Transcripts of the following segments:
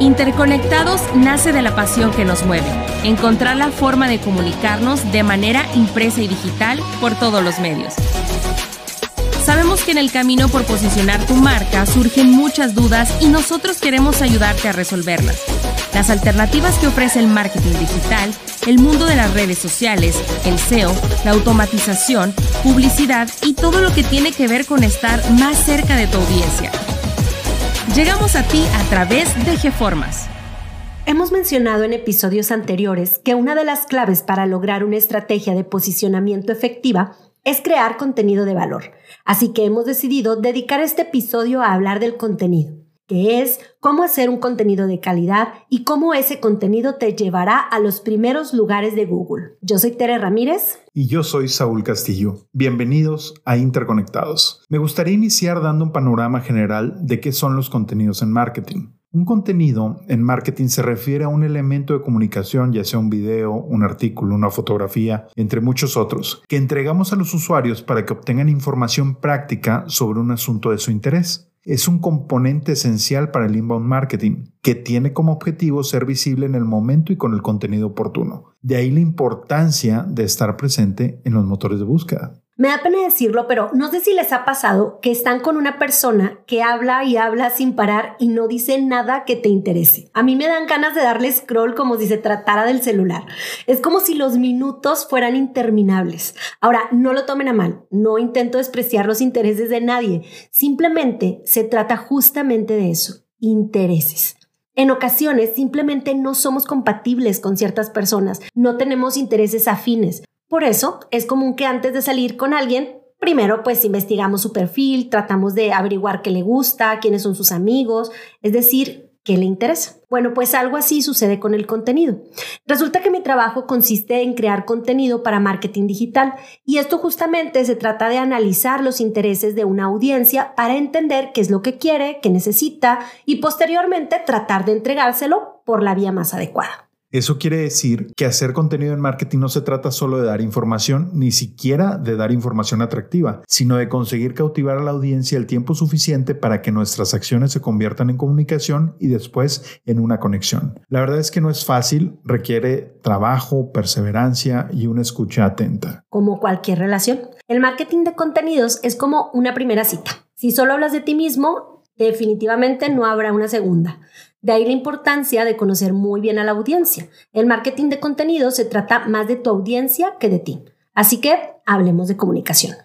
Interconectados nace de la pasión que nos mueve, encontrar la forma de comunicarnos de manera impresa y digital por todos los medios. Sabemos que en el camino por posicionar tu marca surgen muchas dudas y nosotros queremos ayudarte a resolverlas. Las alternativas que ofrece el marketing digital, el mundo de las redes sociales, el SEO, la automatización, publicidad y todo lo que tiene que ver con estar más cerca de tu audiencia. Llegamos a ti a través de GeFormas. Hemos mencionado en episodios anteriores que una de las claves para lograr una estrategia de posicionamiento efectiva es crear contenido de valor. Así que hemos decidido dedicar este episodio a hablar del contenido, que es cómo hacer un contenido de calidad y cómo ese contenido te llevará a los primeros lugares de Google. Yo soy Tere Ramírez. Y yo soy Saúl Castillo. Bienvenidos a Interconectados. Me gustaría iniciar dando un panorama general de qué son los contenidos en marketing. Un contenido en marketing se refiere a un elemento de comunicación, ya sea un video, un artículo, una fotografía, entre muchos otros, que entregamos a los usuarios para que obtengan información práctica sobre un asunto de su interés. Es un componente esencial para el inbound marketing, que tiene como objetivo ser visible en el momento y con el contenido oportuno. De ahí la importancia de estar presente en los motores de búsqueda. Me da pena decirlo, pero no sé si les ha pasado que están con una persona que habla y habla sin parar y no dice nada que te interese. A mí me dan ganas de darle scroll como si se tratara del celular. Es como si los minutos fueran interminables. Ahora, no lo tomen a mal, no intento despreciar los intereses de nadie, simplemente se trata justamente de eso, intereses. En ocasiones simplemente no somos compatibles con ciertas personas, no tenemos intereses afines, por eso es común que antes de salir con alguien, primero pues investigamos su perfil, tratamos de averiguar qué le gusta, quiénes son sus amigos, es decir, qué le interesa. Bueno, pues algo así sucede con el contenido. Resulta que mi trabajo consiste en crear contenido para marketing digital y esto justamente se trata de analizar los intereses de una audiencia para entender qué es lo que quiere, qué necesita y posteriormente tratar de entregárselo por la vía más adecuada. Eso quiere decir que hacer contenido en marketing no se trata solo de dar información, ni siquiera de dar información atractiva, sino de conseguir cautivar a la audiencia el tiempo suficiente para que nuestras acciones se conviertan en comunicación y después en una conexión. La verdad es que no es fácil, requiere trabajo, perseverancia y una escucha atenta. Como cualquier relación, el marketing de contenidos es como una primera cita. Si solo hablas de ti mismo, definitivamente no habrá una segunda. De ahí la importancia de conocer muy bien a la audiencia. El marketing de contenido se trata más de tu audiencia que de ti. Así que hablemos de comunicación.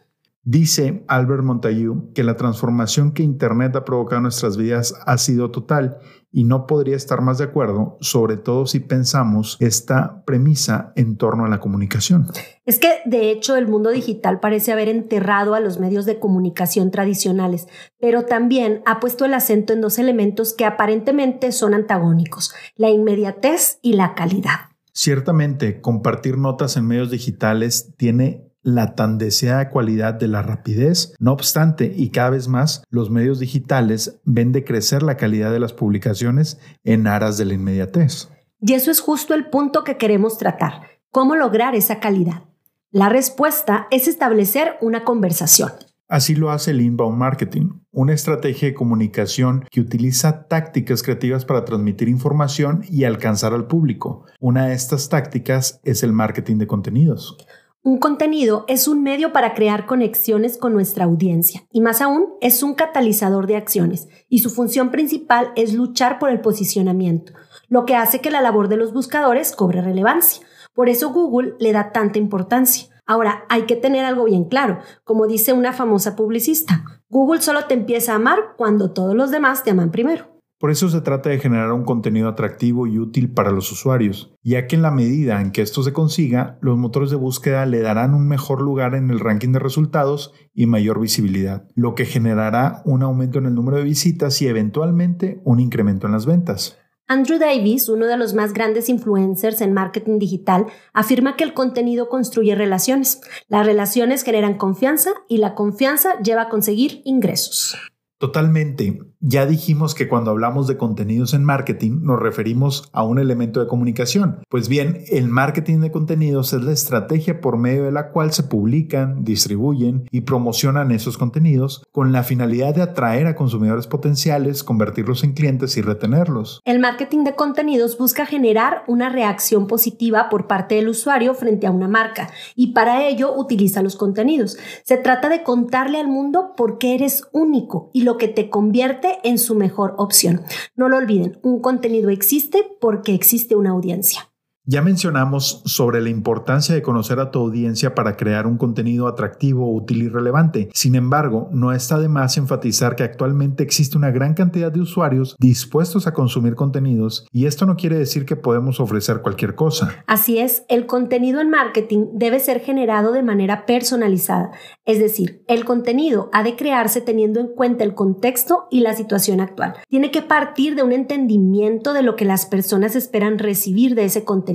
Dice Albert Montagu que la transformación que Internet ha provocado en nuestras vidas ha sido total y no podría estar más de acuerdo, sobre todo si pensamos esta premisa en torno a la comunicación. Es que, de hecho, el mundo digital parece haber enterrado a los medios de comunicación tradicionales, pero también ha puesto el acento en dos elementos que aparentemente son antagónicos, la inmediatez y la calidad. Ciertamente, compartir notas en medios digitales tiene la tan deseada cualidad de la rapidez. No obstante, y cada vez más, los medios digitales ven de crecer la calidad de las publicaciones en aras de la inmediatez. Y eso es justo el punto que queremos tratar. ¿Cómo lograr esa calidad? La respuesta es establecer una conversación. Así lo hace el inbound marketing, una estrategia de comunicación que utiliza tácticas creativas para transmitir información y alcanzar al público. Una de estas tácticas es el marketing de contenidos. Un contenido es un medio para crear conexiones con nuestra audiencia y más aún es un catalizador de acciones y su función principal es luchar por el posicionamiento, lo que hace que la labor de los buscadores cobre relevancia. Por eso Google le da tanta importancia. Ahora, hay que tener algo bien claro, como dice una famosa publicista, Google solo te empieza a amar cuando todos los demás te aman primero. Por eso se trata de generar un contenido atractivo y útil para los usuarios, ya que en la medida en que esto se consiga, los motores de búsqueda le darán un mejor lugar en el ranking de resultados y mayor visibilidad, lo que generará un aumento en el número de visitas y eventualmente un incremento en las ventas. Andrew Davis, uno de los más grandes influencers en marketing digital, afirma que el contenido construye relaciones. Las relaciones generan confianza y la confianza lleva a conseguir ingresos. Totalmente. Ya dijimos que cuando hablamos de contenidos en marketing nos referimos a un elemento de comunicación. Pues bien, el marketing de contenidos es la estrategia por medio de la cual se publican, distribuyen y promocionan esos contenidos con la finalidad de atraer a consumidores potenciales, convertirlos en clientes y retenerlos. El marketing de contenidos busca generar una reacción positiva por parte del usuario frente a una marca y para ello utiliza los contenidos. Se trata de contarle al mundo por qué eres único y lo que te convierte en su mejor opción. No lo olviden, un contenido existe porque existe una audiencia. Ya mencionamos sobre la importancia de conocer a tu audiencia para crear un contenido atractivo, útil y relevante. Sin embargo, no está de más enfatizar que actualmente existe una gran cantidad de usuarios dispuestos a consumir contenidos y esto no quiere decir que podemos ofrecer cualquier cosa. Así es, el contenido en marketing debe ser generado de manera personalizada, es decir, el contenido ha de crearse teniendo en cuenta el contexto y la situación actual. Tiene que partir de un entendimiento de lo que las personas esperan recibir de ese contenido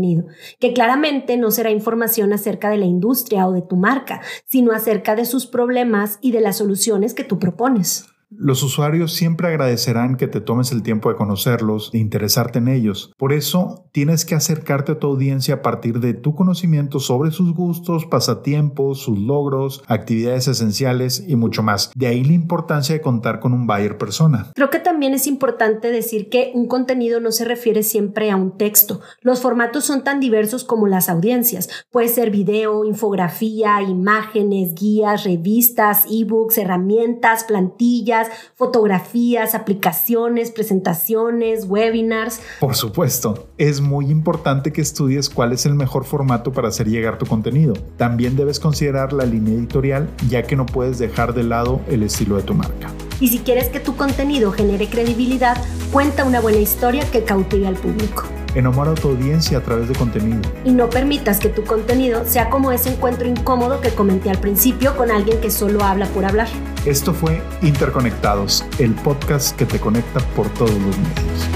que claramente no será información acerca de la industria o de tu marca, sino acerca de sus problemas y de las soluciones que tú propones. Los usuarios siempre agradecerán que te tomes el tiempo de conocerlos, de interesarte en ellos. Por eso, tienes que acercarte a tu audiencia a partir de tu conocimiento sobre sus gustos, pasatiempos, sus logros, actividades esenciales y mucho más. De ahí la importancia de contar con un buyer persona. Creo que también es importante decir que un contenido no se refiere siempre a un texto. Los formatos son tan diversos como las audiencias. Puede ser video, infografía, imágenes, guías, revistas, ebooks, herramientas, plantillas fotografías, aplicaciones, presentaciones, webinars. Por supuesto, es muy importante que estudies cuál es el mejor formato para hacer llegar tu contenido. También debes considerar la línea editorial, ya que no puedes dejar de lado el estilo de tu marca. Y si quieres que tu contenido genere credibilidad, cuenta una buena historia que cautive al público. Enamora a tu audiencia a través de contenido. Y no permitas que tu contenido sea como ese encuentro incómodo que comenté al principio con alguien que solo habla por hablar. Esto fue Interconectados, el podcast que te conecta por todos los medios.